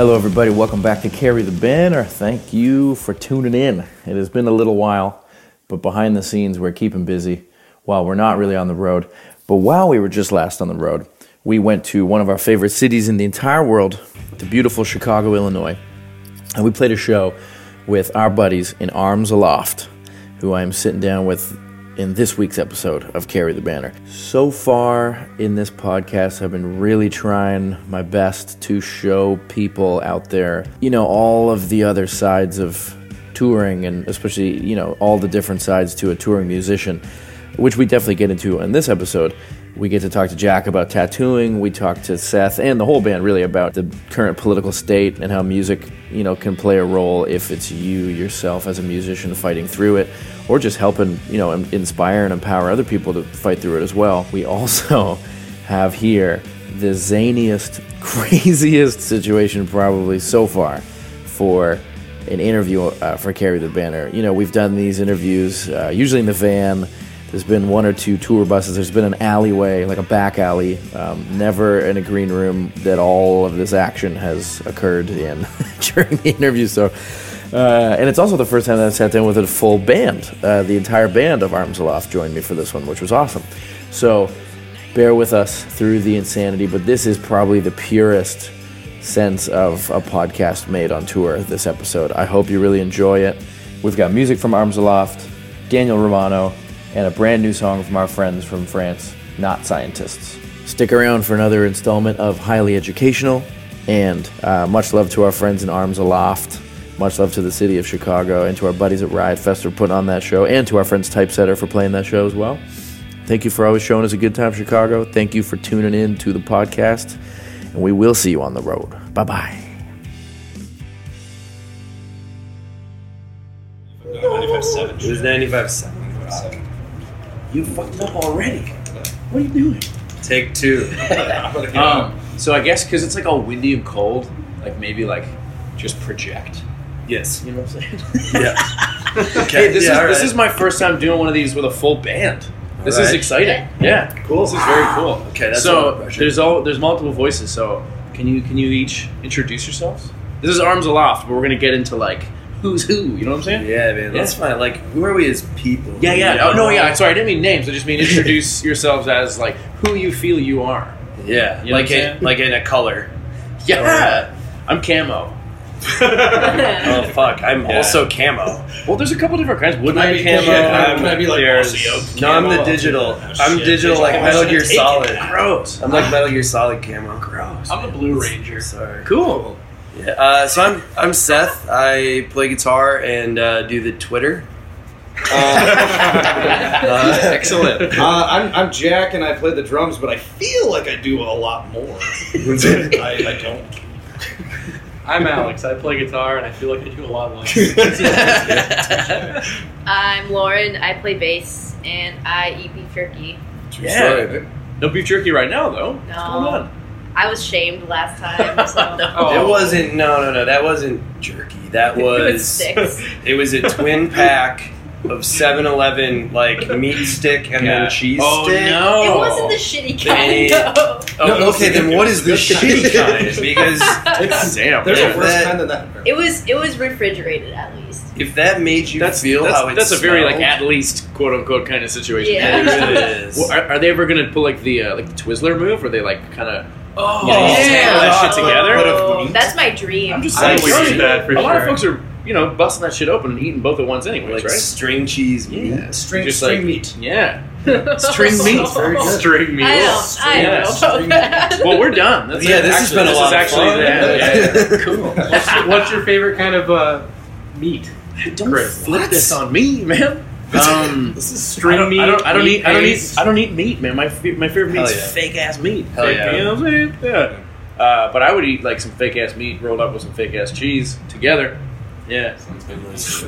Hello, everybody. Welcome back to Carry the Banner. Thank you for tuning in. It has been a little while, but behind the scenes, we're keeping busy while we're not really on the road. But while we were just last on the road, we went to one of our favorite cities in the entire world, the beautiful Chicago, Illinois. And we played a show with our buddies in Arms Aloft, who I am sitting down with in this week's episode of Carry the Banner. So far in this podcast, I've been really trying my best to show people out there, you know, all of the other sides of touring and especially, you know, all the different sides to a touring musician, which we definitely get into in this episode. We get to talk to Jack about tattooing. We talk to Seth and the whole band really about the current political state and how music, you know, can play a role if it's you yourself as a musician fighting through it or just helping, you know, inspire and empower other people to fight through it as well. We also have here the zaniest, craziest situation probably so far for an interview uh, for Carry the Banner. You know, we've done these interviews uh, usually in the van. There's been one or two tour buses. There's been an alleyway, like a back alley, um, never in a green room that all of this action has occurred in during the interview. So, uh, and it's also the first time that I sat down with a full band. Uh, the entire band of Arms Aloft joined me for this one, which was awesome. So, bear with us through the insanity, but this is probably the purest sense of a podcast made on tour this episode. I hope you really enjoy it. We've got music from Arms Aloft, Daniel Romano, and a brand new song from our friends from France, Not Scientists. Stick around for another installment of Highly Educational, and uh, much love to our friends in Arms Aloft. Much love to the city of Chicago and to our buddies at Riot Fest for putting on that show, and to our friends Typesetter for playing that show as well. Thank you for always showing us a good time, Chicago. Thank you for tuning in to the podcast, and we will see you on the road. Bye bye. It was 95 7. You fucked up already. What are you doing? Take two. Um, so I guess because it's like all windy and cold, like maybe like just project. Yes. You know what I'm saying? Yeah. hey, this yeah, is all this is my first time doing one of these with a full band. This is exciting. Yeah, Cool. This is very cool. Okay, that's so lot of pressure. there's all there's multiple voices. So can you can you each introduce yourselves? This is arms aloft, but we're gonna get into like who's who. You know what I'm saying? Yeah, man. That's Yeah. fine. Like, who are we as people? Yeah, yeah. You Oh, no, yeah. Sorry, I didn't mean names. I just mean introduce yourselves as like who you feel you are. Yeah. You know like, what I'm a, like in a color. Yeah, uh, I'm camo. Oh, fuck. I'm Yeah. also camo. Well, there's a couple different kinds. Woodland I be- camo. yeah, I'm, can I be like there's- Aussie No, I'm the digital. Oh, I'm shit. digital like Oh, Metal. Gear Take it. Solid. Gross. I'm like Metal Gear Solid camo. Gross. I'm the Blue Ranger. Sorry. Cool. Yeah, uh, so I'm I'm Seth. I play guitar and uh, do the Twitter. Uh, Excellent. uh, I'm, I'm Jack and I play the drums, but I feel like I do a lot more. I, I don't. I'm Alex. I play guitar and I feel like I do a lot less. I'm Lauren. I play bass and I eat beef jerky. Yeah. No beef jerky right now, though. What's going on? I was shamed last time, so Oh. It wasn't. No, no, no. That wasn't jerky. That it was was. six. It was a twin pack of 7-Eleven like meat stick and Yeah. then cheese Oh, stick. no. It wasn't the shitty They- kind. though. Oh, No, no, okay. Then what is the shitty kind? Because It's- Damn. There's Yeah, a worse that- kind than that. It was it was refrigerated at least. if that made you That's feel that's, how it that's a very like smelled, at least quote unquote kind of situation. Yeah. it really is. Well, are, are they ever gonna pull like the uh, like the Twizzler move, where they like kind of oh, Yeah, you just all that shit together? Oh, that's my dream. I'm just I saying. would we- do that for a lot of sure. folks are you know busting that shit open and eating both at once, anyways, like right? string cheese meat. Yeah. String, Just string like- meat. Yeah. String meat. Very good. String meat. I don't. I don't know about that. Well, we're done. That's Yeah, it. this has been a this lot is of actually fun. the end. Yeah, yeah. Cool. What's, your, what's your favorite kind of uh, meat? Don't Chris. flip this on me, man. Um, This is String I don't, meat. I don't, I don't meat eat. I don't eat. I don't eat meat, man. My my favorite Hell meat's yeah. fake ass meat. Hell Fake- yeah. You know what I'm saying? Yeah. Uh, but I would eat like some fake ass meat rolled up with some fake ass cheese together. Yeah.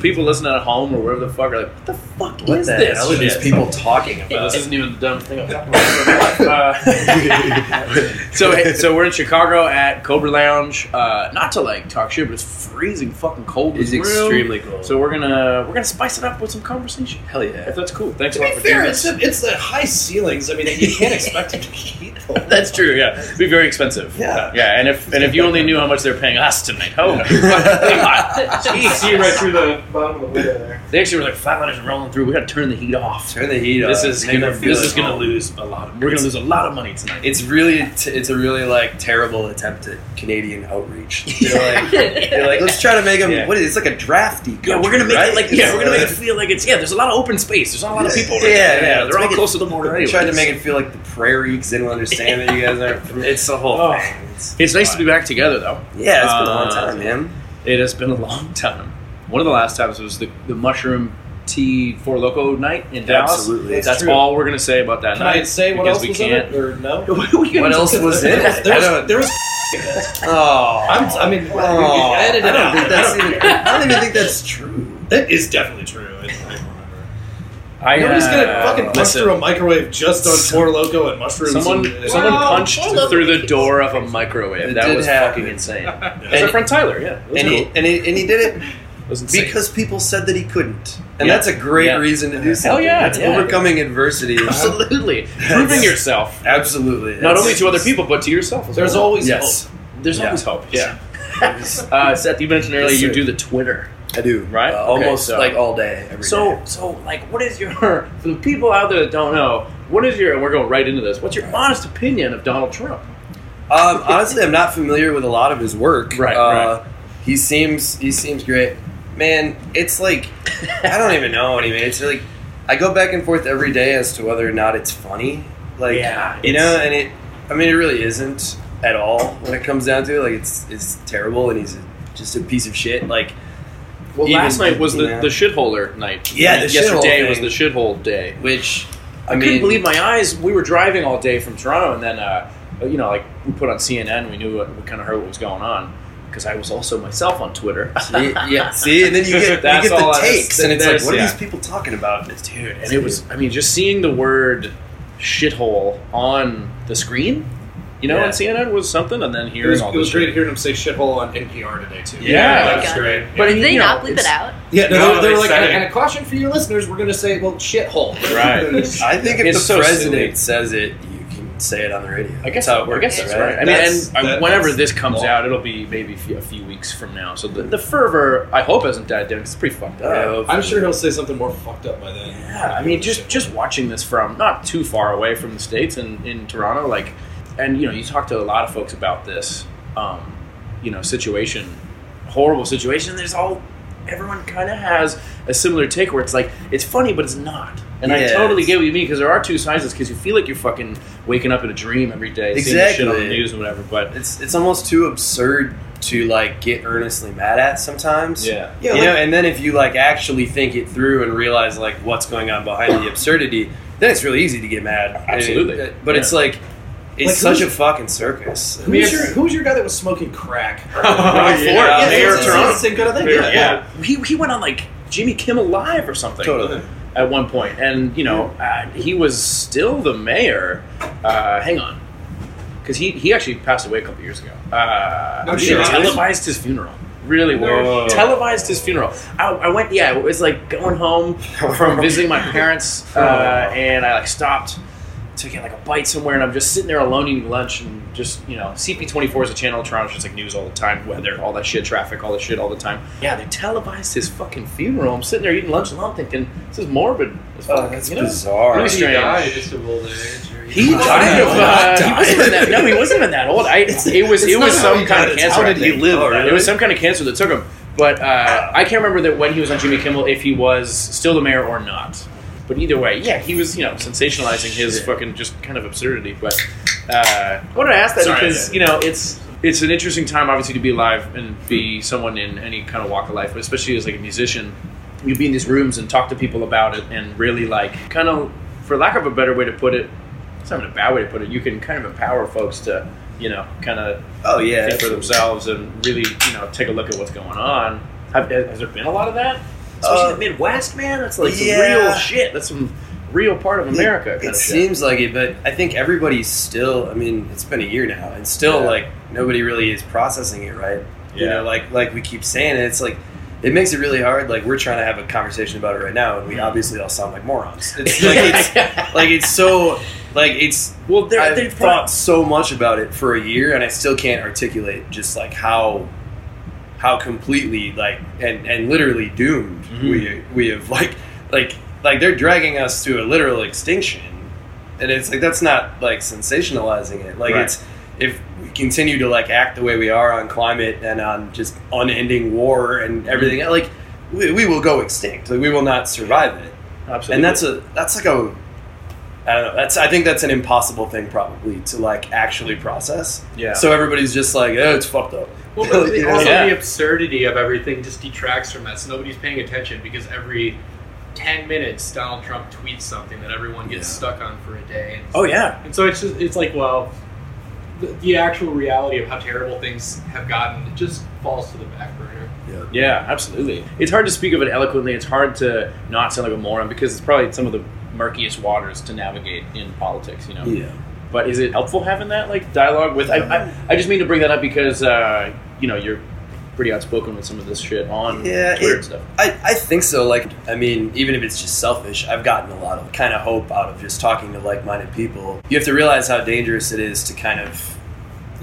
People listening at home or wherever the fuck are like, what the fuck What is the this? hell are these people talking about? this isn't even the dumb thing I'm talking about. Uh, so, so we're in Chicago at Cobra Lounge. Uh, not to like talk shit, but it's freezing fucking cold. It's this room. extremely cold. So we're gonna we're gonna spice it up with some conversation. Hell yeah. If that's cool. Thanks To a be lot for fair, doing it's, this. the, it's the high ceilings. I mean, you can't expect it to heat. the That's true. Yeah, It'd be very expensive. Yeah. yeah. And if and if you only knew how much they're paying us tonight, oh, my God. See right through the bottom of the window there. They actually were like flatliners are rolling through. We got to turn the heat off. Turn the heat This on. is Make gonna them feel this at is gonna home. lose a lot. Of, we're gonna lose a lot of money tonight. It's really, t- it's a really like terrible attempt at Canadian outreach. They're like, they're like, let's try to make them. Yeah. What is it? It's like a drafty. Yeah, we're gonna make right? it like yeah, we're gonna make it feel like it's yeah. There's a lot of open space. There's not a lot of people. Right Yeah, there. yeah, They're all make it- close to the border. We Anyways. tried to make it feel like the prairie because they don't understand that you guys aren't. It's the whole Oh. thing. It's, It's nice to be back together though. yeah, it's been a long Uh, time, man. It has been a long time. One of the last times was the, the mushroom tea four loco night in Dallas. Absolutely. That's, That's all we're gonna say about that Can night. I say what else we was can't. it, or no? What else was in it? There was, there was Oh, I'm, I mean, Oh, edit I don't out. think that's even. I don't even think that's true. That is definitely true. I, I remember. Nobody's gonna uh, fucking punch listen, through a microwave just on Four Loco and mushrooms. Someone, and, someone Wow. punched Four through the door of a microwave. It that was happen. fucking insane. That's And our friend Tyler. Yeah, it was And he, and he and he did it It because people said that he couldn't, and Yeah. that's a great Yeah. reason to do something. yeah, that's yeah. overcoming adversity. absolutely proving yourself, Absolutely. not That's- only to other people but to yourself. As There's well. always Yes, there's Yeah. always hope. Yeah. uh, Seth, you mentioned earlier Yes, you do the Twitter. I do. Right? Uh, Okay, almost so- like all day, every day. So, so like, what is your for the people out there that don't know? What is your? And we're going right into this. What's your honest opinion of Donald Trump? Um, honestly, I'm not familiar with a lot of his work. Right, Uh, right. He seems he seems great. Man, it's like I don't even know anymore. It's like I go back and forth every day as to whether or not it's funny. Like Yeah, you know, and it. I mean, it really isn't at all when it comes down to it. Like it's it's terrible, and he's just a piece of shit. Like Well, Even- last night was the, yeah. the shitholer night. Yeah, the yesterday shithole was the shithole day. which I, I, mean, couldn't believe my eyes. We were driving all day from Toronto, and then uh, you know, like we put on CNN. We knew what, we kind of heard what was going on because I was also myself on Twitter. See, yeah, see, and then you get you get the takes, and it's like, what are these people talking about? dude. And it was, I mean, just seeing the word shithole on the screen, you know, Yeah. on CNN was something, and then It was, all it was this great shit. hearing him say shithole on NPR today too. Yeah. that was Yeah. great. But Did they you know, not bleep it out? Yeah, no, No, they, they they were like, and, and a caution for your listeners, we're going to say, well, shithole. Right. I think if It's the so president silly. says it, you can say it on the radio. I guess That's how it works. I works. guess that's right? right. I mean, That's- and uh, that- whenever this comes law. out, it'll be maybe a few, weeks from now. So the, the fervor, I hope, hasn't died down. It's pretty fucked up. Yeah. I'm sure he'll say something more fucked up by then. Yeah, I mean, just just watching this from not too far away from the states and in Toronto, like, and you know, you talk to a lot of folks about this, um, you know, situation, horrible situation. There's all everyone kind of has a similar take where it's like it's funny, but it's not. And I totally get what you mean because there are two sides because you feel like you're fucking waking up in a dream every day, seeing this shit on the news and whatever. But It's it's almost too absurd to like get earnestly mad at sometimes. yeah, Yeah, you like- know, and then if you like actually think it through and realize like what's going on behind the absurdity, then it's really easy to get mad. Absolutely. And- but it's like it's Like, such a fucking circus. Who was, your, who was your guy that was smoking crack? Rob yeah. Ford, Yeah, mayor of it's- Toronto. same kind of thing. Yeah, yeah, he, he went on like Jimmy Kimmel Live or something. Totally. At one point, and you know, uh, he was still the mayor. Uh, hang on, because he he actually passed away a couple years ago. Uh, I'm sure. televised his funeral. Really weird. Whoa. Televised his funeral. I, I went. Yeah, it was like going home from visiting my parents, uh, and I like stopped to get like a bite somewhere, and I'm just sitting there alone eating lunch, and just you know, CP24 is a channel in Toronto, it's just like news all the time, weather, all that shit, traffic, all that shit all the time. Yeah, they televised his fucking funeral. I'm sitting there eating lunch, and I'm thinking, this is morbid. as Oh, fuck, that's you know? bizarre. Really He strange. died just of old age. or He died of. Uh, he wasn't even that. No, he wasn't even that old. I. It was. It was It's not how some kind of cancer. how did he live, Oh, really? It was some kind of cancer that took him. But uh, I can't remember that when he was on Jimmy Kimmel if he was still the mayor or not. But either way, yeah, he was you know sensationalizing his Shit. fucking just kind of absurdity. But uh, I wanted to ask that Sorry, because yeah. you know it's it's an interesting time obviously to be alive and be someone in any kind of walk of life, but especially as like a musician, you'd be in these rooms and talk to people about it and really like kind of, for lack of a better way to put it, it's not even a bad way to put it. You can kind of empower folks to you know kind of Oh yeah. think for themselves and really you know take a look at what's going on. Have, has there been a lot of that? Especially Uh, the Midwest, man. That's like some yeah. real shit. That's some real part of America. It, kind of seems like it, but I think everybody's still. I mean, it's been a year now, and still Yeah. like nobody really is processing it right. You Yeah. know, like like we keep saying, it's like it makes it really hard. Like we're trying to have a conversation about it right now, and we Mm-hmm. obviously all sound like morons. It's like it's like it's so like it's. well, they're, I've they're thought so much about it for a year, and I still can't articulate just like how how completely like and and literally doomed Mhm. we we have like like like they're dragging us to a literal extinction, and it's like that's not like sensationalizing it. Like Right. it's if we continue to like act the way we are on climate and on just unending war and everything, Mm-hmm. like we, we will go extinct. Like we will not survive it Absolutely. and that's a that's like a I don't know. That's I think that's an impossible thing probably to like actually process. Yeah. So everybody's just like, oh, it's fucked up. Well, but You also Yeah. the absurdity of everything just detracts from that. So nobody's paying attention because every ten minutes Donald Trump tweets something that everyone gets Yeah. stuck on for a day. And, oh yeah, and so it's just it's like well, the, the actual reality of how terrible things have gotten it just falls to the back burner. Yeah. yeah, absolutely. It's hard to speak of it eloquently. It's hard to not sound like a moron because it's probably some of the murkiest waters to navigate in politics. You know. Yeah. But is it helpful having that like dialogue with? I, I, I just mean to bring that up because uh, you know you're pretty outspoken with some of this shit on Yeah, Twitter it- and stuff. I, I think so. Like, I mean, even if it's just selfish, I've gotten a lot of kind of hope out of just talking to like minded people. You have to realize how dangerous it is to kind of,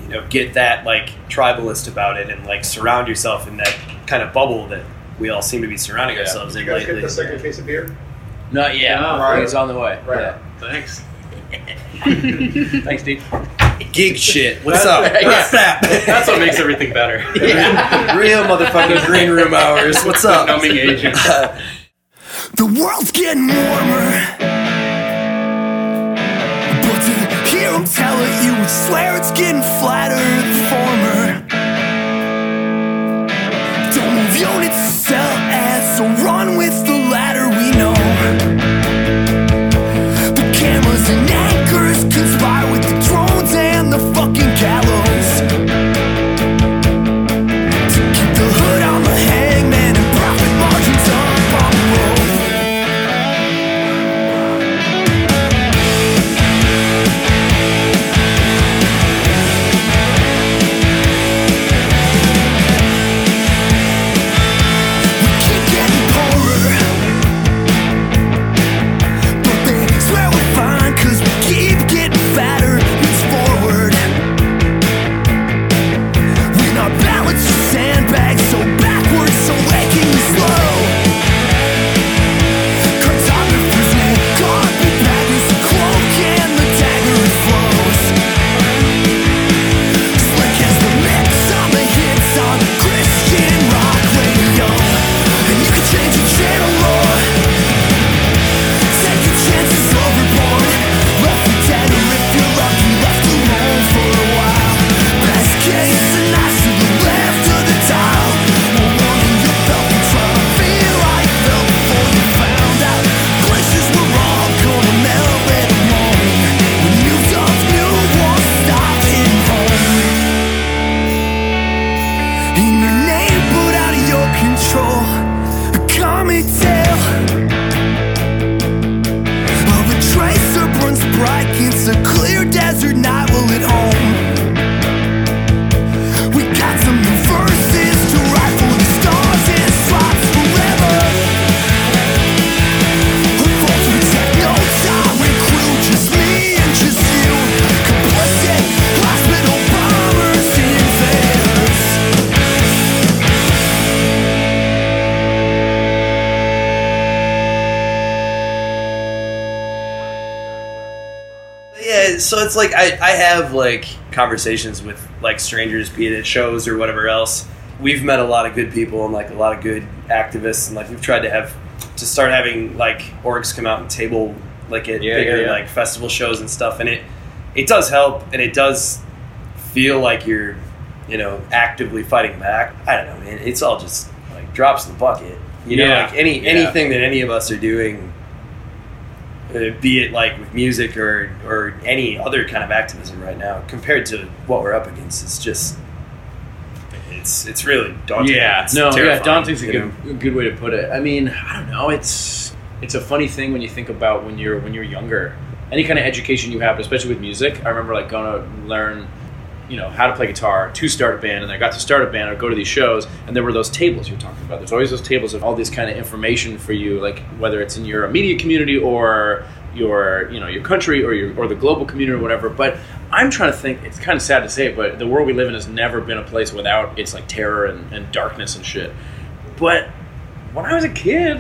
you know, get that like tribalist about it and like surround yourself in that kind of bubble that we all seem to be surrounding Yeah. ourselves in You guys lately. get the second case of beer? Not yet. Yeah, right. It's on the way. Right. Thanks. Yeah. Thanks, Steve. Geek shit. What's up? What's that? That's what makes everything better. Real motherfucking green room hours. What's up? Numbing agent. The world's getting warmer. But to hear him tell it, you would swear it's getting flatter than former. Like I, I have like conversations with like strangers, be it at shows or whatever else. We've met a lot of good people and like a lot of good activists, and like we've tried to have to start having like orgs come out and table like at Yeah, bigger yeah, yeah. like festival shows and stuff, and it it does help, and it does feel like you're you know actively fighting back. I don't know, man. It's all just like drops in the bucket. You know, like any anything that any of us are doing Uh, be it like with music or or any other kind of activism right now, compared to what we're up against, it's just it's it's really daunting. Yeah, It's no, yeah, daunting's a good, know? good way to put it. I mean, I don't know. It's it's a funny thing when you think about when you're when you're younger. Any kind of education you have, especially with music. I remember like going to learn, you know, how to play guitar to start a band, and I got to start a band. I'd go to these shows, and there were those tables you're talking about. There's always those tables of all this kind of information for you, like whether it's in your immediate community or your you know your country or your or the global community or whatever. But I'm trying to think. It's kind of sad to say, it, but the world we live in has never been a place without its like terror and, and darkness and shit. But when I was a kid,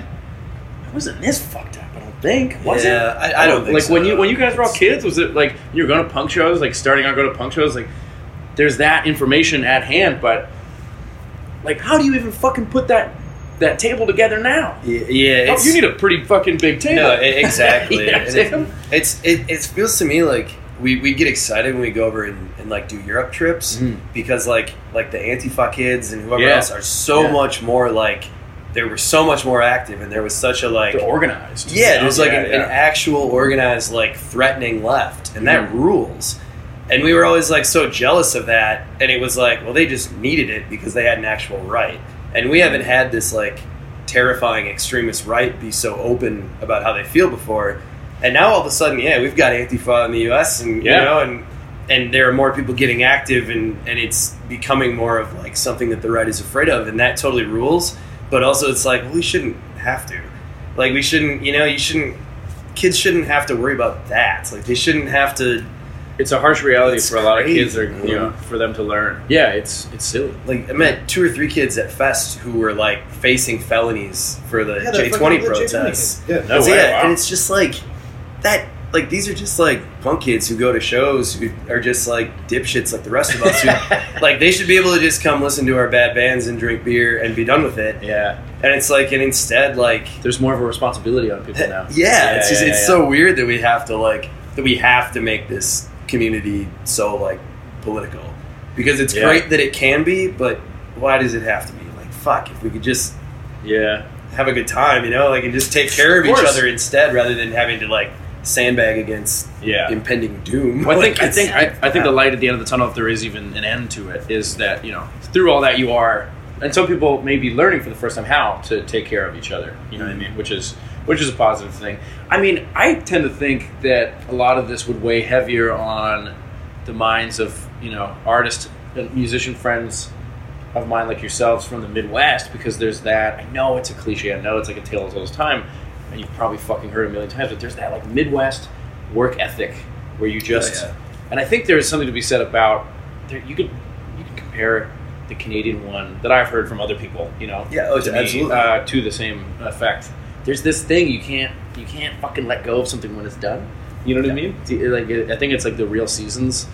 I wasn't this fucked up. I don't think. Was Yeah, it? I- I don't think like when you when you guys were all kids. Was it like you were going to punk shows, like starting out going to punk shows? Like there's that information at hand, but like how do you even fucking put that that table together now? Yeah, yeah Oh, you need a pretty fucking big table. No, e- exactly. Yeah, it- it's it, it feels to me like we, we get excited when we go over and, and like do Europe trips Mhm. because like like the Antifa kids and whoever Yeah. else are so Yeah. much more like they were so much more active and there was such a like They're organized. yeah there's like an, an actual organized like threatening left and that Mhm. rules and we were always like so jealous of that and it was like well they just needed it because they had an actual right. And we haven't had this like terrifying extremist right be so open about how they feel before. And now all of a sudden yeah we've got antifa in the us and Yeah. you know and and there are more people getting active and and it's becoming more of like something that the right is afraid of and that totally rules. But also it's like well, we shouldn't have to. Like we shouldn't you know you shouldn't kids shouldn't have to worry about that. Like they shouldn't have to It's a harsh reality It's for a lot of kids, crazy, or you know, for them to learn. Yeah, it's it's silly. like I met two or three kids at Fest who were like facing felonies for the Yeah, J twenty protests. Yeah. No So, way, yeah, wow. and it's just like that. Like these are just like punk kids who go to shows who are just like dipshits like the rest of us. Who, like they should be able to just come listen to our bad bands and drink beer and be done with it. Yeah, And it's like, and instead, like there's more of a responsibility on people eh, now. yeah, it's just yeah, it's yeah. so weird that we have to like that we have to make this community so like political because it's Yeah. great that it can be, but why does it have to be? Like fuck, if we could just yeah. have a good time, you know, like and just take care of, Of each other instead, rather than having to like sandbag against Yeah. impending doom. Well, I think Like, I think I, I think the light at the end of the tunnel, if there is even an end to it, is that you know through all that you are, and some people may be learning for the first time how to take care of each other. You know what I mm-hmm. mean? Which is which is a positive thing. I mean, I tend to think that a lot of this would weigh heavier on the minds of you know artist and musician friends of mine like yourselves from the Midwest because there's that. I know it's a cliche. I know it's like a tale as old as time, and you've probably fucking heard it a million times. But there's that like Midwest work ethic where you just, yeah. and I think there's something to be said about there. You could you can compare the Canadian one that I've heard from other people. You know, Yeah, oh, to me, absolutely. uh, to the same effect. There's this thing you can't you can't fucking let go of something when it's done. You know what I mean? Like I think it's like the real seasons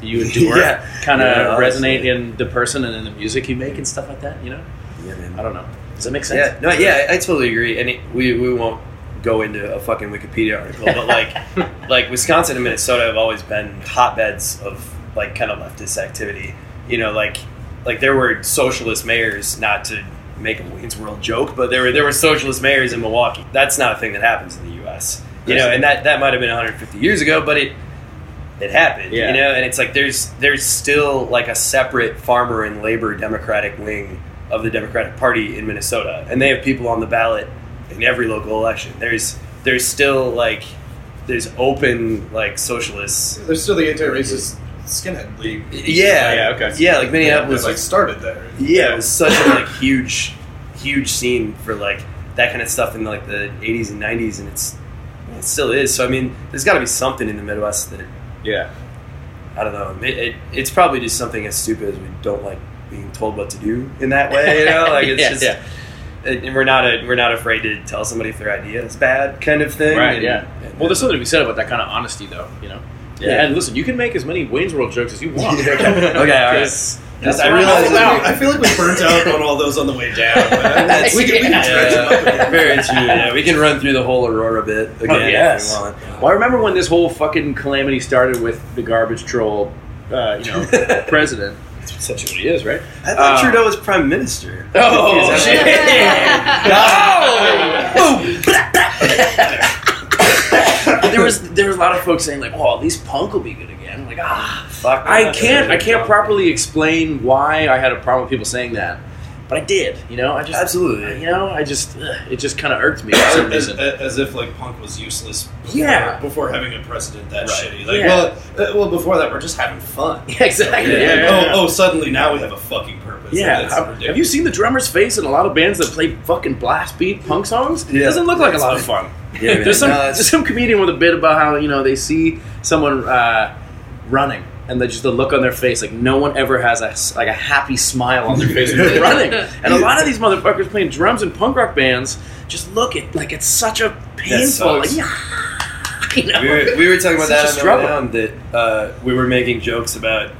that you endure Yeah. kind of Yeah, honestly. resonate in the person and in the music you make and stuff like that. You know, Yeah, man. I don't know. Does that make sense? Yeah, no, yeah, I, I totally agree, and it, we we won't go into a fucking Wikipedia article, but like like Wisconsin and Minnesota have always been hotbeds of like kind of leftist activity. You know, like like there were socialist mayors, not to make a Wayne's World joke, but there were there were socialist mayors in Milwaukee. That's not a thing that happens in the U.S. You know, and that that might have been 150 years ago, but it it happened. Yeah. You know, and it's like there's there's still like a separate farmer and labor Democratic wing of the Democratic Party in Minnesota, and they have people on the ballot in every local election. There's there's still like there's open like socialists. There's still the anti-racist skinhead league. Yeah, yeah, okay. yeah, like Minneapolis. like started there. yeah, it was such a like huge, huge scene for like that kind of stuff in like the 80s and 90s, and it's it still is. So I mean, there's got to be something in the Midwest that Yeah. I don't know. It, it, it's probably just something as stupid as we don't like being told what to do in that way. You know, like it's Yeah, just, yeah. and we're not a, we're not afraid to tell somebody if their idea is bad, kind of thing. Right. And- Yeah. and- Well, there's something to be said about that kind of honesty, though. You know. Yeah. And listen, you can make as many Wayne's World jokes as you want. okay, okay, all right. Because Yes, that's I what I'm realize all. I feel like we burnt out on all those on the way down. That's- we can, we can Yeah. them up very true. Yeah, we can run through the whole Aurora bit again Oh, yes. if we want. Well, I remember when this whole fucking calamity started with the garbage troll, uh, you know, president. That's essentially what he is, right? I thought Uh, Trudeau was prime minister. Oh, Is shit! But there was there was a lot of folks saying like, "Oh, at least punk will be good again." Like, ah, fuck. I can't I can't properly explain why I had a problem with people saying that, but I did. You know, I just Absolutely. You know, I just ugh, it just kind of irked me for some As, reason. as if like punk was useless. Before, Yeah. Before having a president that Right. shitty. Like, Yeah. well, uh, well, before that, we're just having fun. Yeah, exactly. Yeah. Yeah, yeah, yeah. Oh, oh, suddenly now we have a fucking purpose. Yeah, That's have, you seen the drummer's face in a lot of bands that play fucking blast beat punk songs? It doesn't look like a lot of fun. Yeah, man. there's some No, there's some comedian with a bit about how you know they see someone uh, running and they just the look on their face like no one ever has a, like a happy smile on their face when they're running. And a lot of these motherfuckers playing drums in punk rock bands just look at like it's such a painful like yeah, you know? we were, we were talking about that on the way down that uh, we were making jokes about.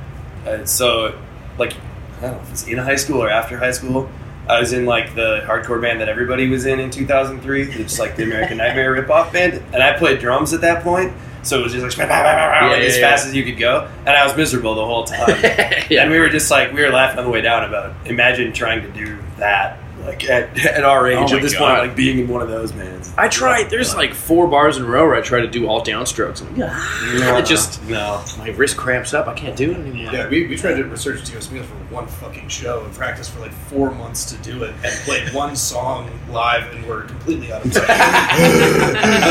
Uh, so, like, I don't know if it's in high school or after high school. I was in like the hardcore band that everybody was in in 2003. It's like the American Nightmare ripoff band, and I played drums at that point. So it was just like, like, yeah, as yeah. fast as you could go, and I was miserable the whole time. yeah. And we were just like, we were laughing on the way down about imagine trying to do that, like at, at our oh age Oh at this God. point, like being in one of those bands. I tried. There's uh, like four bars in a row where I try to do all downstrokes. I'm like, yeah, it just no. my wrist cramps up. I can't do it anymore. Yeah, we, we tried to research T.O. Smith for one fucking show and practiced for like four months to do it and played one song live and we're completely out of time.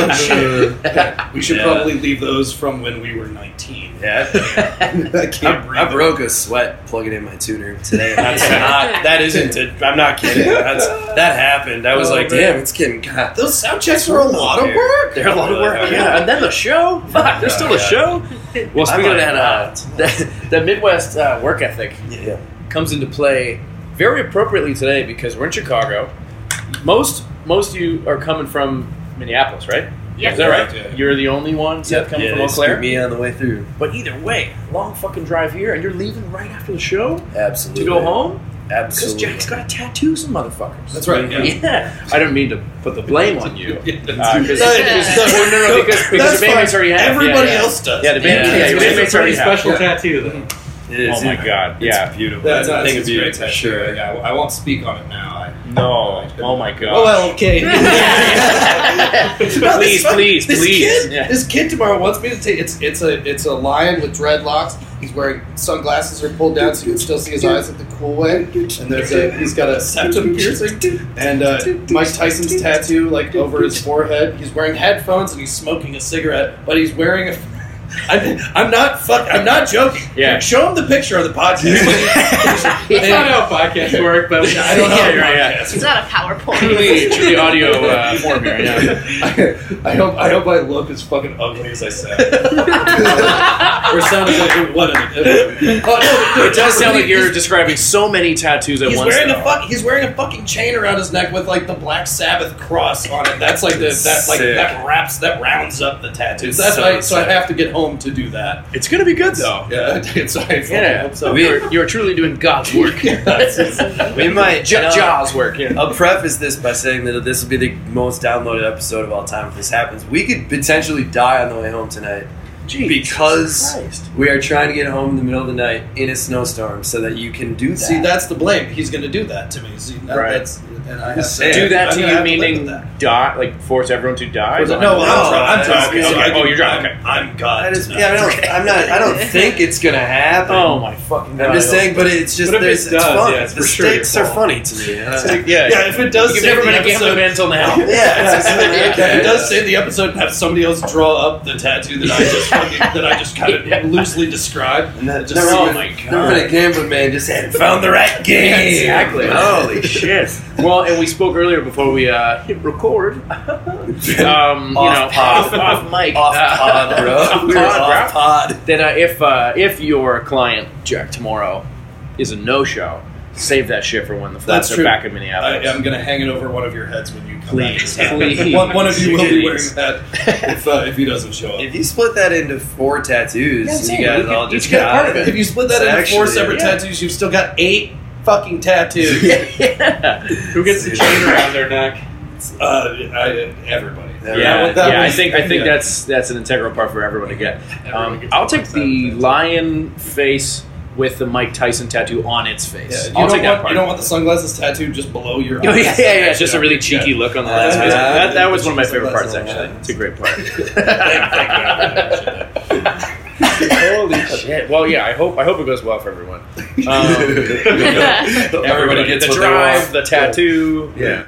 Oh, we should Yeah. probably leave those from when we were 19. Yeah. I can't I, breathe. I broke a sweat plugging in my tuner today. That's not. That isn't. It. I'm not kidding. That's that happened. I was Oh, like, man. damn, it's getting. God, Those sound checks were a lot of work. They're a lot of work. Yeah, and then the show. Fuck, there's still a show. Well, speaking of that, uh, that, that Midwest uh, work ethic Yeah. comes into play very appropriately today because we're in Chicago. Most most of you are coming from Minneapolis, right? Yes. Is that right? Yeah. You're the only one, Seth, coming yeah, from they Eau Claire. me on the way through. But either way, long fucking drive here, and you're leaving right after the show Absolutely. to go home because Absolutely. Jack's got to tattoo some motherfuckers. That's right. Yeah. Yeah, I don't mean to put the blame on you. Uh, Yeah, 'cause- that's- because- No, well, no, no, because, because That's the bandmates already have. Everybody yeah, yeah. else does. Yeah, the band, Yeah, yeah, it's your a bandmates already have. special Yeah. tattoo, though. It is. Oh my god, yeah. It's beautiful. That's, that's, thing it's a great for tattoo. sure. Yeah, I won't speak on it now. I, No, oh my god. Oh well, okay. please, No, please, this please. Kid, Yeah. This kid tomorrow wants me to take. It's it's a it's a lion with dreadlocks. He's wearing sunglasses are pulled down so you can still see his eyes like the cool way. And there's a he's got a septum piercing and uh, Mike Tyson's tattoo like over his forehead. He's wearing headphones and he's smoking a cigarette, but he's wearing a. I'm, I'm not fuck. I'm not joking. Yeah. Show him the picture on the podcast. That's not how podcasts work, but I don't know. Yeah, you're right, yeah. It's not a PowerPoint. Truly, truly audio uh, form here. Yeah. I, I hope I hope I look as fucking ugly as I sound. or sound as like what? Oh, no, It does sound like you're describing so many tattoos at He's once. wearing a fuck. He's wearing a fucking chain around his neck with like the Black Sabbath cross on it. That's like the that like Sick. that wraps that rounds up the tattoos. That's So why. So I have to get home to do that. It's gonna be good though. Yeah, it's, I Yeah, hope so. We- you're, you're truly doing God's work. We might. J- and I'll- Jaws work. Yeah. I'll preface this by saying that this will be the most downloaded episode of all time if this happens. We could potentially die on the way home tonight Jesus because Christ. we are trying to get home in the middle of the night in a snowstorm so that you can do that. See, that's the blame. He's going to do that to me. See, that, Right. that's and I have to, do that I'm to you, meaning with that. die, like force everyone to die? No, Is that- I'm drunk. I'm okay, drunk. okay, so okay. I Oh, can- you're drunk, I'm, I'm God. That is, tonight. yeah, I don't, I'm not. I don't think it's gonna happen. Oh my fucking god! I'm just saying, but it's just But if it there's, it's does, fun. yeah, it's the for sure stakes are fault. funny to me. Uh, yeah, Yeah, if it does You've say never the been a gambling episode- man until now. yeah, If it does say the episode and have somebody else draw up the tattoo that I just that I just kind of loosely described. And that- Just never, see oh if- my never been a gambling man. Just hadn't found the right game. Exactly. Holy shit. Well, and we spoke earlier before we uh, hit record. um, you know, Off pod. off, off mic, Off uh, pod, bro. off We were pod, off pod. That uh, if uh, if your client Jack tomorrow is a no show, save that shit for when the flights That's are true. back in Minneapolis. I'm going to hang it over one of your heads when you come Please, back. please. One, one of you will be wearing Please. that if, uh, if he doesn't show up. If you split that into four tattoos, Yeah, I'm saying, you guys we could all each just get a part of it. If you split that It's into four actually- separate yeah. tattoos, you've still got eight fucking tattoos. yeah. Who gets the chain around their neck? Uh, I, everybody. Yeah, Yeah, that yeah, I think I think yeah. that's that's an integral part for everyone to get. Um, I'll take the lion face with the Mike Tyson tattoo on its face. you, I'll don't take that want, part. you don't want the sunglasses tattooed just below your Oh, yeah, yeah, yeah. It's just a really cheeky Yeah. look on the lion's face. Yeah. That, that was one of my favorite parts, actually. It's a great part. Thank you. Holy shit! Well, yeah. I hope I hope it goes well for everyone. Um, Everybody gets the what they drive, want. the tattoo. Yeah.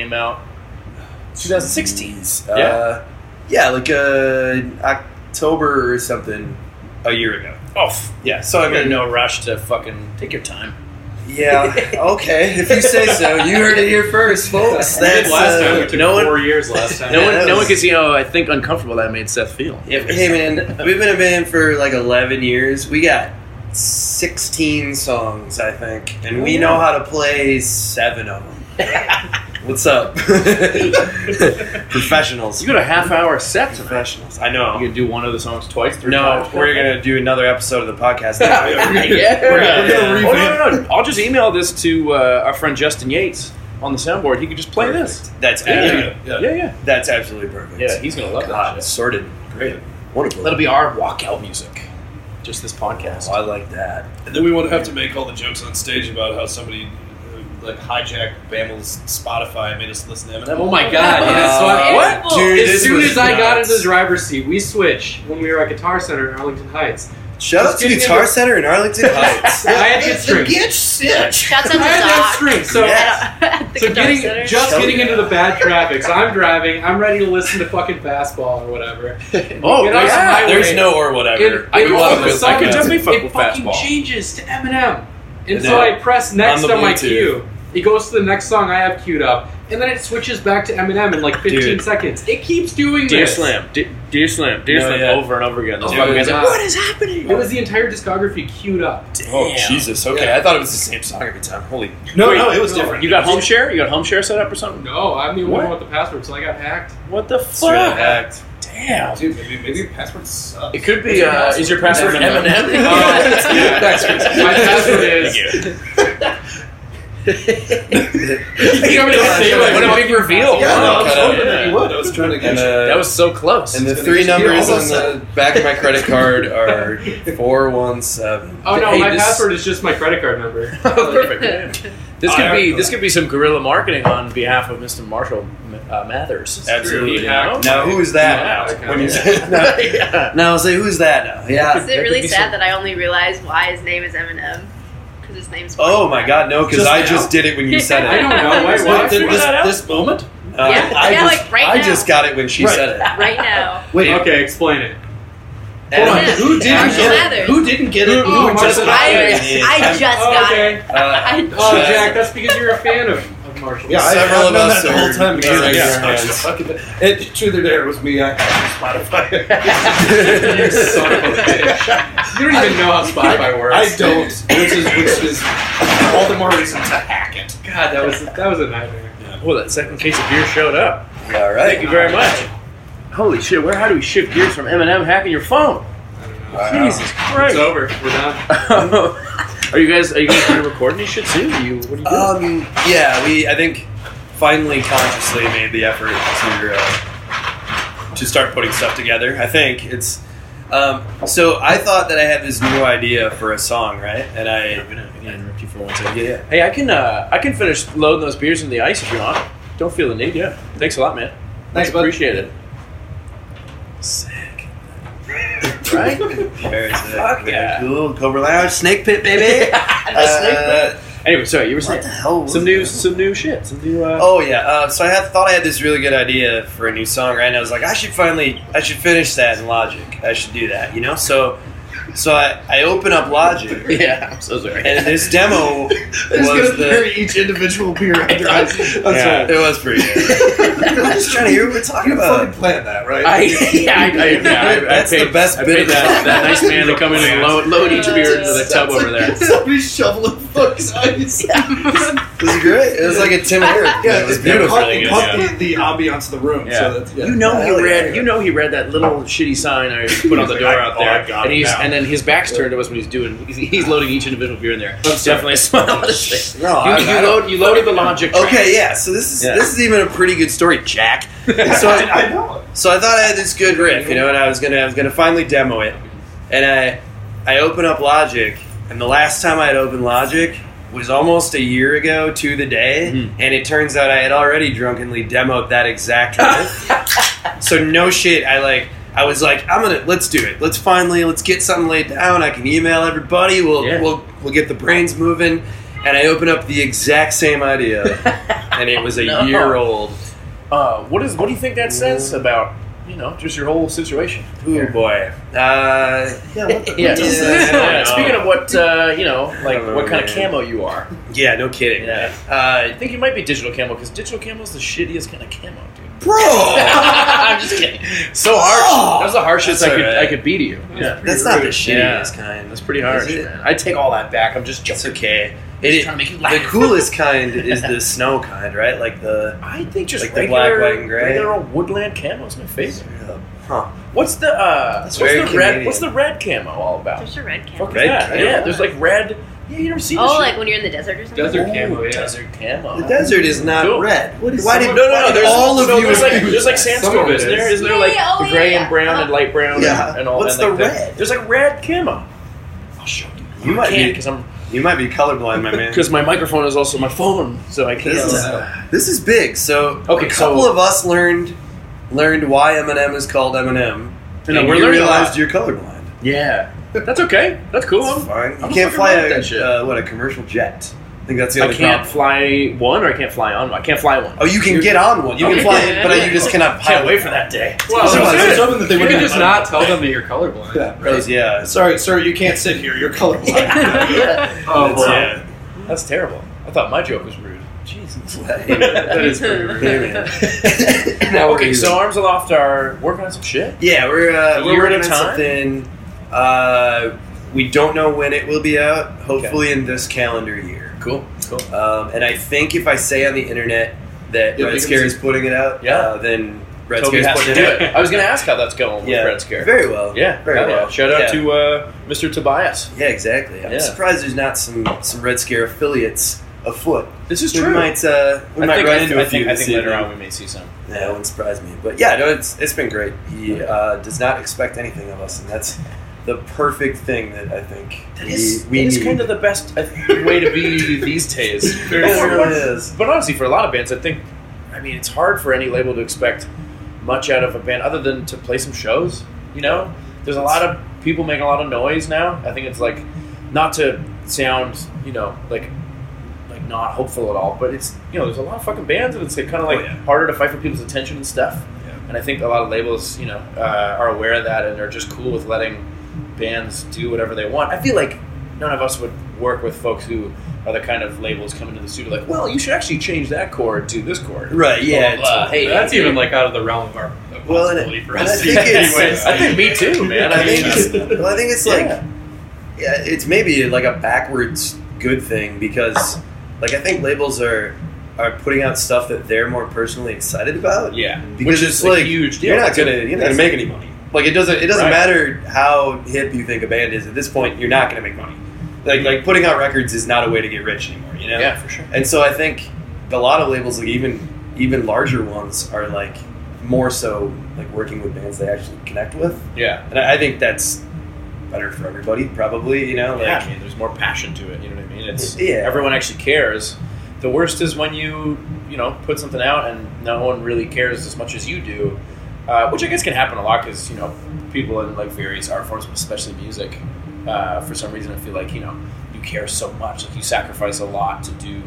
Came out. 2016. Uh, Yeah. yeah, like uh, October or something a year ago. Oh, f- Yeah, so I I'm in no rush to fucking take your time. yeah, okay, if you say so. You heard it here first, folks. That's last time. uh, We took no one- four years last time. No Yeah, one, no one was- can see how I think uncomfortable that made Seth feel. Yeah, hey man, we've been a band for like 11 years. We got 16 songs, I think, and we know how to play seven of them. What's up, professionals? You got a half hour set tonight. professionals. I know. You know. gonna do one of the songs twice, three No, times? we're gonna do another episode of the podcast. yeah. We're gonna Oh, no, no, no. I'll just email this to uh, our friend Justin Yates on the soundboard. He could just play this. That's Yeah, absolutely, yeah, yeah. yeah. that's absolutely perfect. Yeah, he's gonna love God, that. Shit. sorted. Great, wonderful. That'll be our walkout music. Just this podcast. Oh, I like that. And then we won't have to make all the jokes on stage about how somebody like hijacked Bamel's Spotify and made us listen to Eminem. Oh my god! Yeah, so I, What? Dude, as this soon was as I got nuts. into the driver's seat, we switched when we were at Guitar Center in Arlington Heights. Shout out to getting Guitar into- Center in Arlington Heights. I had to get strings. Get sick. Shouts out I to had to Doc. strings. So, Yeah. At the so Guitar getting Center. just Hell getting yeah. into the bad traffic. So I'm driving. I'm ready to listen to fucking fastball or whatever. Oh, Get on the yeah. highway. There's no or And, whatever. I and could all fuck of a with- I sudden, could definitely fuck it with fucking fastball. changes to Eminem. And And so I press next on on, my Bluetooth. cue. He goes to the next song I have queued up. and then it switches back to Eminem in like 15 Dude. seconds. It keeps doing Dear this. Slim, Dear, Dear Slim, Dear No, Slim, yeah. over and over again. Oh, Those Dude, fucking guys are yeah. like, what is happening? It was the entire discography queued up. Oh Jesus! Okay, Yeah. I thought it was the same song every time. Holy. No, Wait, no, it was no, different. You got home share? You got home share set up or something? No, I'm the What? one with the password, so I got hacked. What the Straight fuck? hacked. Damn. Dude, maybe, maybe the password sucks. It could be. Uh, is your password Eminem. Eminem? Oh, My password is. You want me to say, like, what a big reveal. Yeah, Wow, no, I was kinda- hoping that you would. I was trying to get And, you. uh, That was so close. And the three numbers on the back of my credit card are four one seven. Oh no, Hey, my this- password is just my credit card number. Perfect. Yeah. This could be this could be some guerrilla marketing on behalf of Mr. Marshall uh, Mathers. Absolutely. You know? Now who is that? Yeah, now? When you say now, yeah. now say who's that now? Yeah. Is it really sad some- that I only realized why his name is Eminem? Because his name's. Oh my God, no! Because I now? just did it when you said it. I don't know. Wait, Wait, what? th- figure this, this moment? Uh, Yeah, I yeah, just, like right I now. just got it when she Right. said it. Right now. Wait, Okay, explain it. Hold on. Who didn't Marshall get it? Mathers. Who didn't get it? Who- Who who just Marshall got it? I, I just Oh, got okay. it. Uh, I Oh, Jack, that's because you're a fan of, of Marshall. Yeah, I, Several I've of known us that the whole are time because I raising got our such a hands. fucking. It, truth or dare, it was me. I had Spotify. you son of a bitch. You don't even know how Spotify works. I don't, which is which is all the more reason to hack it. God, that was that was a nightmare. Well, that second case of beer showed up. all right. Thank you very much. Holy shit! Where? How do we shift gears from Eminem hacking your phone? I don't It's over. We're done. are you guys? Are you guys going to record these shit soon? You? What are you? Um, yeah, we I think finally consciously made the effort to uh, to start putting stuff together. I think it's um, so I thought that I had this new idea for a song, right? And I I'm gonna, I'm gonna interrupt you for one second. yeah, yeah. Hey, I can uh, I can finish loading those beers in the ice if you want. Don't feel the need. Yeah. Thanks a lot, man. Thanks, bud. Appreciate it. sick. Right? Very sick. Fuck yeah. cool. Cobra Lounge, Snake Pit, baby. That's Uh, Anyway, sorry, you were What saying the hell? was some new that? some new shit, some new. Uh, Oh yeah, uh, so I had, thought I had this really good idea for a new song, right? And I was like, I should finally, I should finish that in Logic. I should do that, you know. So, so I, I open up Logic, yeah, I'm so sorry. and this demo was gonna the. carry each individual beer after I. That's Yeah. It was pretty good. I'm just trying to hear what we're talking You fucking about. planned that, right? I, yeah, I, I, yeah, I, That's I paid, the best I bit paid of that, that nice man to come in and load, load each beer into the tub over there. Somebody's shoveling fucking ice. It was great. It was like a Tim Eric. Yeah, it was beautiful. caught, really good, yeah. the, the ambiance of the room. Yeah. So that's, yeah. You know he oh, read. yeah. You know he read that little shitty sign I put on the door like, out "Oh, there, I got and he's now." and then his back's turned to us when he's doing. He's, he's loading each individual beer in there. sorry. Definitely a smile on his face. No, you, I- you, I load, you loaded the logic. track. Okay, yeah. So this is Yeah. this is even a pretty good story, Jack. so I, I know. So I thought I had this good riff, you know, and I was gonna I was gonna finally demo it, and I I open up Logic, and the last time I had opened Logic was almost a year ago to the day, Mhm. and it turns out I had already drunkenly demoed that exact riff. so no shit, I like I was like I'm gonna let's do it, let's finally let's get something laid down. I can email everybody. We'll Yeah. we'll we'll get the brains moving. And I open up the exact same idea, and it was a No. year old. Uh, what is? What do you think that says about you know just your whole situation? Oh boy. Uh, yeah, what the- Yeah. does Yeah, that- I don't know. Speaking of what uh, you know, like don't know, what kind of man. camo you are. Yeah, no kidding. Yeah. Uh, I think you might be digital camo because digital camo is the shittiest kind of camo, dude. bro, I'm just kidding. So harsh. That was the harshest That's I could alright. I could be to you. Yeah. that's not the Yeah. shittiest kind. That's pretty harsh, man. I take all that back. I'm just It's okay. Just It, trying to make you the coolest kind is the snow kind, right? Like the I think just Like the regular, black, white, and gray? regular old woodland camo is my favorite. huh? What's the uh, That's what's very the red? What's the red camo all about? There's a red camo. is Red that? camo? Yeah, there's like red. Yeah, you never see this Oh, shit? like when you're in the desert or something? Desert Ooh, camo, yeah. desert camo. The desert is not Cool. red. What is? Why Why did did no no no? There's all of so you There's like accuse there's like that? sandstorm, Some of it isn't there? is. Isn't there like yeah, oh, the gray yeah, and brown yeah. and light brown Yeah. and, and all? What's and like the red? There's like red camo. I'll show you. You might be- because I'm You might be colorblind, my man. because my microphone is also my phone, so I can't. This is, uh, this is big. So Okay, a couple so- of us learned learned why Eminem is called Eminem, know, and we're you realized you're colorblind. yeah, that's okay. That's cool. I'm- fine. You I'm can't fly a that shit. uh, what a commercial jet. I think that's the I can't problem. fly one, or I can't fly on one. I can't fly one. Oh, you can get on one. You Okay. can fly it, but you just cannot. Can't wait it. for that day. Well, So I was hoping that they would just not tell them that you're colorblind. Yeah. Because, yeah, Sorry, sir, you can't sit here. You're colorblind. Oh, it's, boy. yeah. That's terrible. I thought my joke was rude. Jesus. that is pretty rude. now we're Okay, so Arms Aloft are working on some shit. Yeah, we're uh, we're year working on something. Uh, we don't know when it will be out. Hopefully in this calendar year. Cool, cool. Um, and I think if I say on the internet that You'll Red Scare is putting it out, Yeah. uh, then Red Toby Scare's has to putting do it out. I was going to ask how that's going Yeah, with Red Scare. very well. Yeah, very well. yeah. Shout out Yeah. to uh, Mr. Tobias. Yeah, exactly. I'm surprised there's not some some Red Scare affiliates afoot. This is We true. might uh, we I might think, run into I a few. think, I think later evening. on we may see some. Yeah, it wouldn't surprise me. But yeah, no, it's it's been great. He uh, does not expect anything of us, and that's the perfect thing that I think that is, we, we that is kind of the best way to be these days. It really is. But honestly, for a lot of bands, I think, I mean, it's hard for any label to expect much out of a band other than to play some shows. You know, there's a lot of people making a lot of noise now. I think it's like not to sound, you know, like like not hopeful at all, but it's you know, there's a lot of fucking bands, and it's kind of like Oh, yeah. harder to fight for people's attention and stuff. Yeah. And I think a lot of labels, you know, uh, are aware of that and are just cool with letting bands do whatever they want. I feel like none of us would work with folks who are the kind of labels coming to the studio like, well, you should actually change that chord to this chord. Right, yeah, Blah, blah, blah. Hey, that's hey, even like out of the realm of our of Well, and possibility it- for and us. I think it's- I think me too, man. I I mean, think well, I think it's like Yeah. yeah, it's maybe like a backwards good thing because like I think labels are are putting out stuff that they're more personally excited about. yeah, because Which it's is a like huge deal. You're not gonna you're not gonna make any money. Like it doesn't it doesn't Right. matter how hip you think a band is. At this point, you're not gonna make money. Like like putting out records is not a way to get rich anymore. You know. Yeah, for sure. And so I think a lot of labels, like even even larger ones, are like more so like working with bands they actually connect with. Yeah. And I I think that's better for everybody, probably. You know, like yeah, I mean, there's more passion to it. You know what I mean? It's Yeah. everyone actually cares. The worst is when you you know put something out and no one really cares as much as you do, uh, which I guess can happen a lot because you know people in like various art forms, especially music, uh, for some reason I feel like you know you care so much, like you sacrifice a lot to do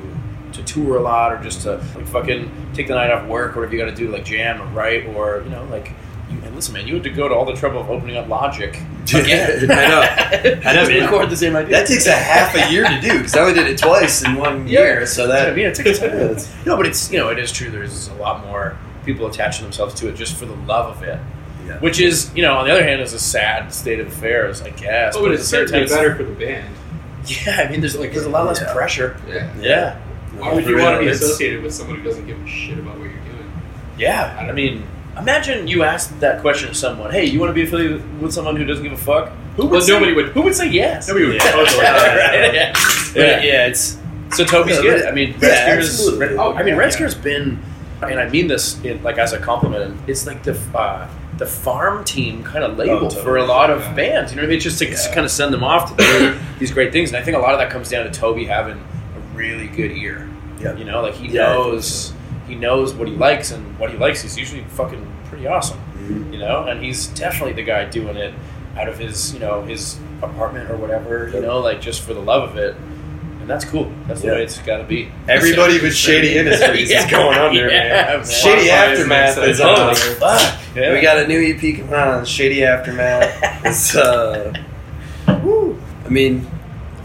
to tour a lot or just to like fucking take the night off work or whatever you got to do like jam or write or you know like. You, and listen, man, you had to go to all the trouble of opening up Logic. I know. I know, record the same idea. that takes a half a year to do because I only did it twice in one Yeah. year. So that mean, it takes. Yeah, no, but it's you know it is true. There's a lot more people attaching themselves to it just for the love of it, Yeah. which is you know on the other hand is a sad state of affairs, I guess. Oh, but at it's the certainly time, better for the band. Yeah, I mean, there's like there's a lot less Yeah. pressure. Yeah. Yeah, Why would you want to be associated with someone who doesn't give a shit about what you're doing? yeah. I mean, imagine you asked that question to someone. Hey, you want to be affiliated with someone who doesn't give a fuck? Who would Well, say, nobody would- Who would say yes? Nobody would Yeah. totally. right? Yeah. Yeah. yeah, it's So Toby's Yeah, good. I mean, yeah, Red Scare's. absolutely. Red, Oh, I mean, yeah, Red yeah. Scare's been, and I mean this in, like as a compliment. and It's like the uh, the farm team kind of label Oh, totally. for a lot of Yeah. bands. You know what I mean? Just to Yeah. kind of send them off to do these great things. And I think a lot of that comes down to Toby having a really good ear. Yeah. You know, like he Yeah, knows he knows what he likes, and what he likes is usually fucking pretty awesome. Mhm. You know, and he's definitely the guy doing it out of his you know his apartment or whatever. You know, like just for the love of it. And that's cool. That's the Yeah. way it's got to be. everybody with shady industries Yeah. is going under, Yeah, man. man. Shady aftermath is on. Fuck. Yeah. We got a new EP coming on, Shady Aftermath. it's uh, woo. I mean,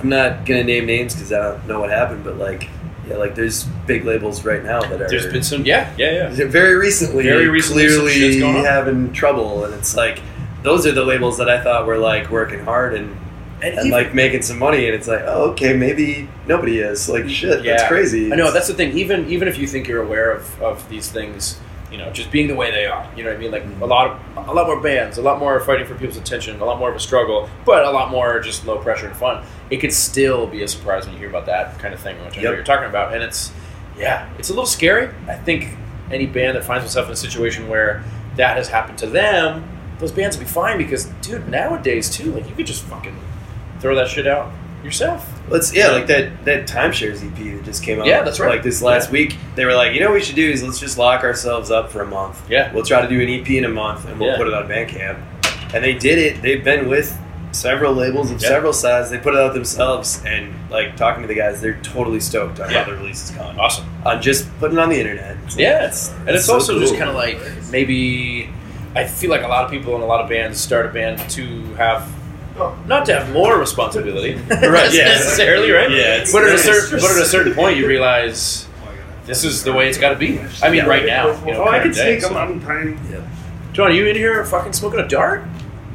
I'm not gonna name names because I don't know what happened, but like, yeah, like there's big labels right now that are There's been some. Yeah, yeah, yeah. very recently, Very recently clearly going having trouble, and it's like those are the labels that I thought were like working hard and. And And even- like making some money, and it's like, oh, okay, maybe nobody is. Like, shit, Yeah. that's crazy. I know that's the thing. Even even if you think you're aware of, of these things, you know, just being the way they are. You know what I mean? Like mm-hmm. a lot of a lot more bands, a lot more fighting for people's attention, a lot more of a struggle, but a lot more just low pressure and fun. It could still be a surprise when you hear about that kind of thing, which I know you're talking about. And it's yeah, it's a little scary. I think any band that finds itself in a situation where that has happened to them, those bands will be fine because, dude, nowadays too, like you could just fucking throw that shit out yourself. Let's yeah, like that that timeshares EP that just came out. Yeah, that's right. Like this last Yeah. week, they were like, you know, what we should do is let's just lock ourselves up for a month. Yeah. we'll try to do an EP in a month, and we'll Yeah. put it on Bandcamp. And they did it. They've been with several labels of Yeah. several sizes. They put it out themselves, and like talking to the guys, they're totally stoked on how the release is going. Awesome. On just putting it on the internet. It's like, Yeah, it's- and it's, so also just cool. kind of like maybe I feel like a lot of people in a lot of bands start a band to have not to have more responsibility, Right, yeah. necessarily, right? Yeah, it's- but at a certain but at a certain point, you realize this is the way it's got to be. I mean, right now. You know, oh, I can day, take them. so. I'm tiny. John, are you in here fucking smoking a dart?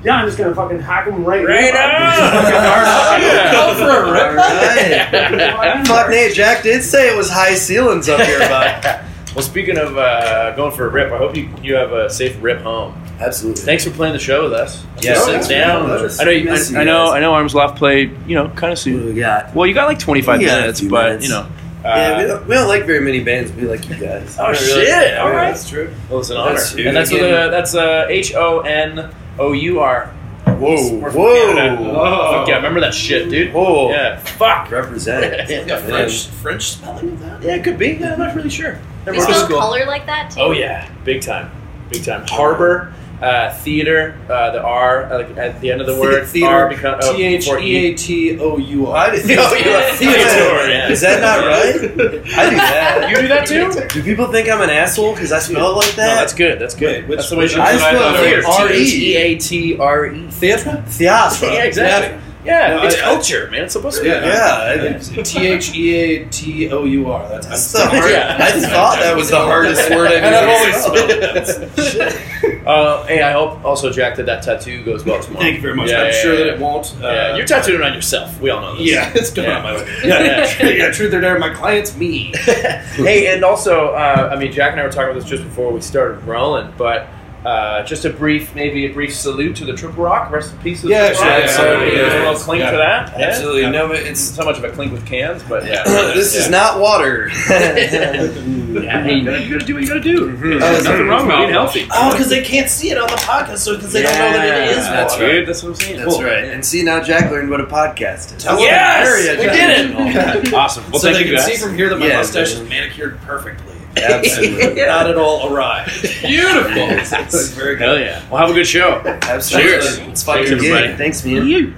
Yeah, I'm just gonna fucking hack him right, Right now. Go for a rip. Right. Fuck Nate, Jack did say it was high ceilings up here, but Well, speaking of uh, going for a rip, I hope you, you have a safe rip home. Absolutely. Thanks for playing the show with us. Yeah, Just sit for down. I know. You, I, I know. I know. Arms Aloft played. You know, kind of What soon. we got? Well, you got like twenty five got minutes, but minutes. you know. yeah, we Uh, don't, we don't like very many bands. We like you guys. Oh, Not shit. Yeah, All right. That's true. well, it's an honor, That's- and that's with a, that's uh, H O N O U R. Whoa, We're whoa, Canada. Fuck yeah, remember that shit, dude. whoa. Yeah, fuck. Represent. Yeah, French French spelling of that. Yeah, it could be. Yeah, I'm not really sure. We Never went spell color like that too. Oh yeah, big time, big time. Harbor, uh, theater, uh, the R uh, like at the end of the word. R become oh, T H before E A T O U I R. did- Oh, you're theater, yeah. Is that not right? I do that. You do that too? Do people think I'm an asshole because I spell it like No, that? that's good. That's good. Wait, which- that's the way you should I spell it. it R E. T H A T R E. Theatre? Theatre. Yeah, exactly. Yeah, No, it's I- I- culture, man. It's supposed to be. Yeah. Yeah. T H E A T O U R. That's That's the hard, Yeah. I thought that was the hardest word I've ever always spelled. Uh, hey, I hope also Jack that that tattoo goes well tomorrow. Thank you very much. Yeah, I'm yeah, sure yeah. that it won't. Uh, Yeah, you're tattooing it on yourself. We all know this. Yeah, it's going on my way. Yeah, Yeah, yeah. yeah, truth or dare, my client's me. hey, and also, uh, I mean, Jack and I were talking about this just before we started rolling, but uh, just a brief, maybe a brief salute to the Triple Rock. Rest in peace. To the Yeah, Triple sure, Rock. absolutely, There's a little clink Yeah. to that. Yeah? Absolutely. No, but It's it's not much of a clink with cans, but yeah. this is not water. Yeah, hey, you gotta, you gotta do what you gotta do. Mhm. There's nothing wrong with being healthy. Oh, because they can't see it on the podcast, so because they don't know that it is Yeah, That's water. weird. That's what I'm saying. That's Cool. right. And see now Jack learned what a podcast is. Tell Yes, Very we did it. Awesome. Well, so thank they you can guys. see from here that my Yeah, mustache is manicured perfectly. Absolutely. Not at all awry. Beautiful. It's very good. Hell yeah. Well, have a good show. Absolutely. Cheers. It's fucking Cheers, good. everybody. Thanks, man.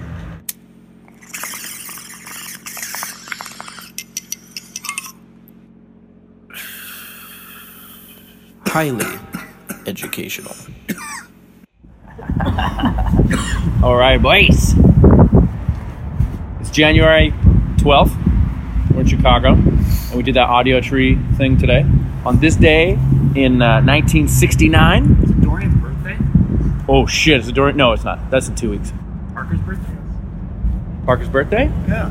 Highly educational. All right, boys. It's January 12th. We're in Chicago, and we did that Audiotree thing today. On this day in uh, 1969. Dorian's birthday? Oh shit! Is it Dorian? No, it's not. That's in two weeks. Parker's birthday? Parker's birthday. Yeah.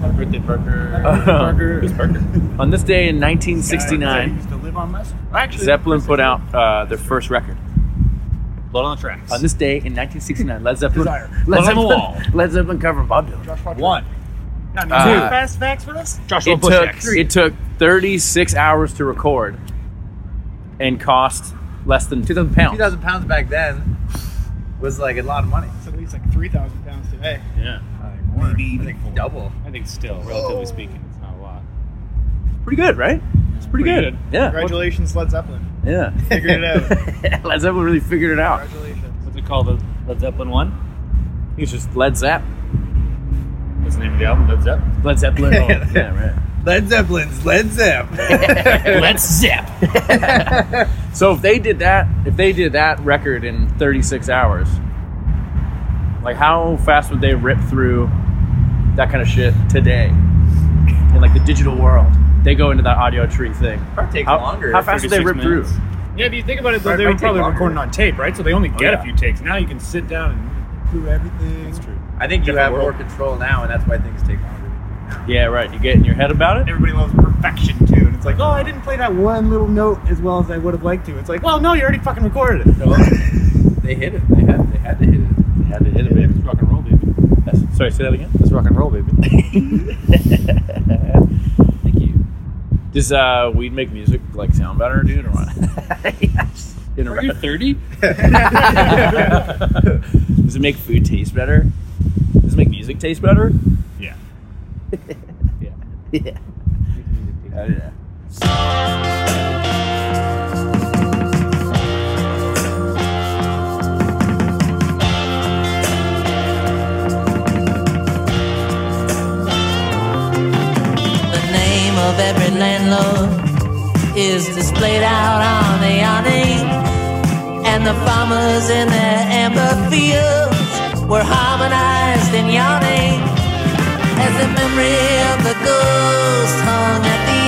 Happy birthday, Parker. Uh, Parker. Who's Parker? On this day in Guy that 1969, used to live on West. Actually, Zeppelin put out uh, their first record. Blood on the tracks. On this day in 1969, Led Zeppelin. Desire. Led Blood on the Zeppelin, wall. Led Zeppelin covered Bob Dylan. One. Got Uh, two fast facts for this? Joshua It Bush took X. it took 36 hours to record, and cost less than 2,000 pounds. 2,000 pounds back then was like a lot of money. It's at least like 3,000 pounds today. Yeah. Maybe I think double. I think still, relatively speaking, it's not a lot. Pretty good, right? It's pretty, Pretty good. Yeah. Congratulations, Led Zeppelin. Yeah. Figured it out. Led Zeppelin really figured it out. Congratulations. What's it called? The Led Zeppelin 1? I think It's just Led Zepp. What's the name of the album? Led Zeppelin? Led Zeppelin. Oh, yeah, right. Led Zeppelin's Led Zepp. Let's zip. so if they did that, if they did that record in 36 hours, like how fast would they rip through that kind of shit today in like the digital world? They go into that Audiotree thing. Probably takes How, longer. how fast would they rip minutes. through? Yeah, if you think about it, though, they were probably recording on tape, right? So they only oh, get yeah. a few takes. Now you can sit down and do everything. That's true. I think you Different have more control now, and that's why things take longer. Yeah, right. You get in your head about it. Everybody loves perfection too, and it's like, oh, I didn't play that one little note as well as I would have liked to. It's like, well, no, you already fucking recorded it. They hit it. They had, they had to hit it. You had to hit it, baby. It's rock and roll, baby. That's- sorry, say that again. It's rock and roll, baby. Thank you. Does uh, weed make music like sound better, dude, or what? yes. In a Are you 30? Does it make food taste better? Does it make music taste better? Yeah. Yeah. Yeah. Oh, Hell yeah. The name of every landlord is displayed out on the awning, and the farmers in their amber fields were harmonized and yawning as the memory of the ghost hung at the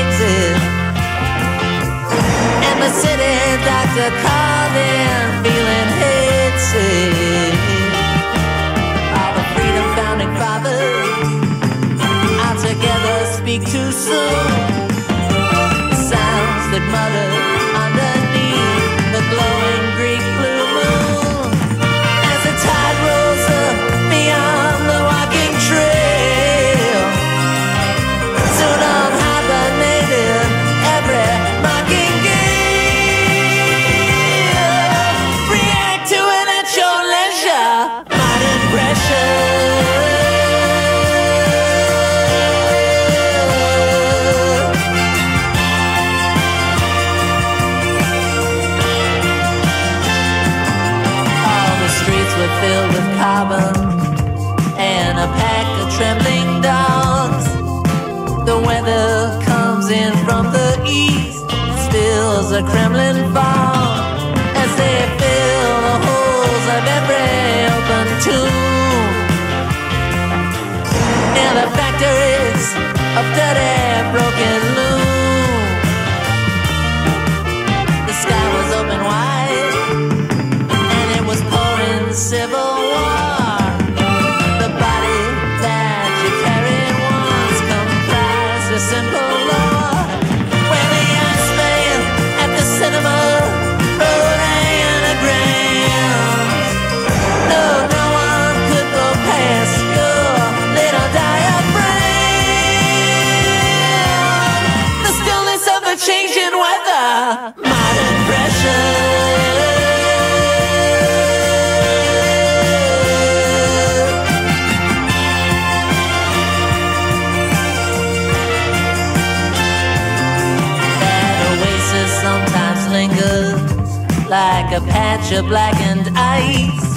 exit. And the city doctor called in, feeling head. All the freedom founding fathers all together speak too soon. The sounds that mother underneath the glowing Greek. like a patch of blackened ice.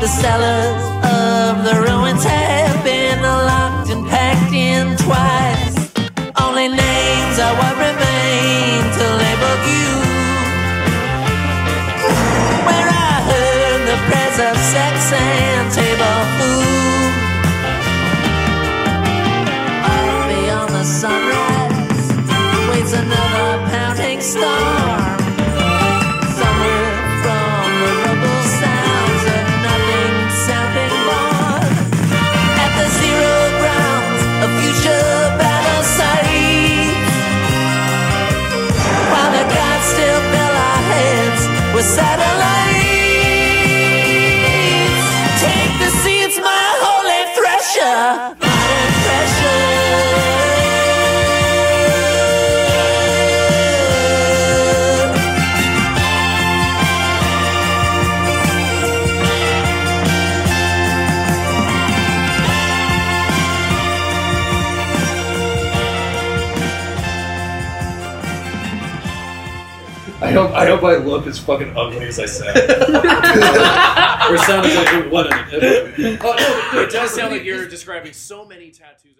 The cellars of the ruins have been locked and packed in twice. Only names are what remain to label you. Where I heard the press of sex and table food. Beyond the sunrise waits another pounding star. I hope I hope I look as fucking ugly as I sound. or sound like what. Oh no, it does sound like you're describing so many tattoos.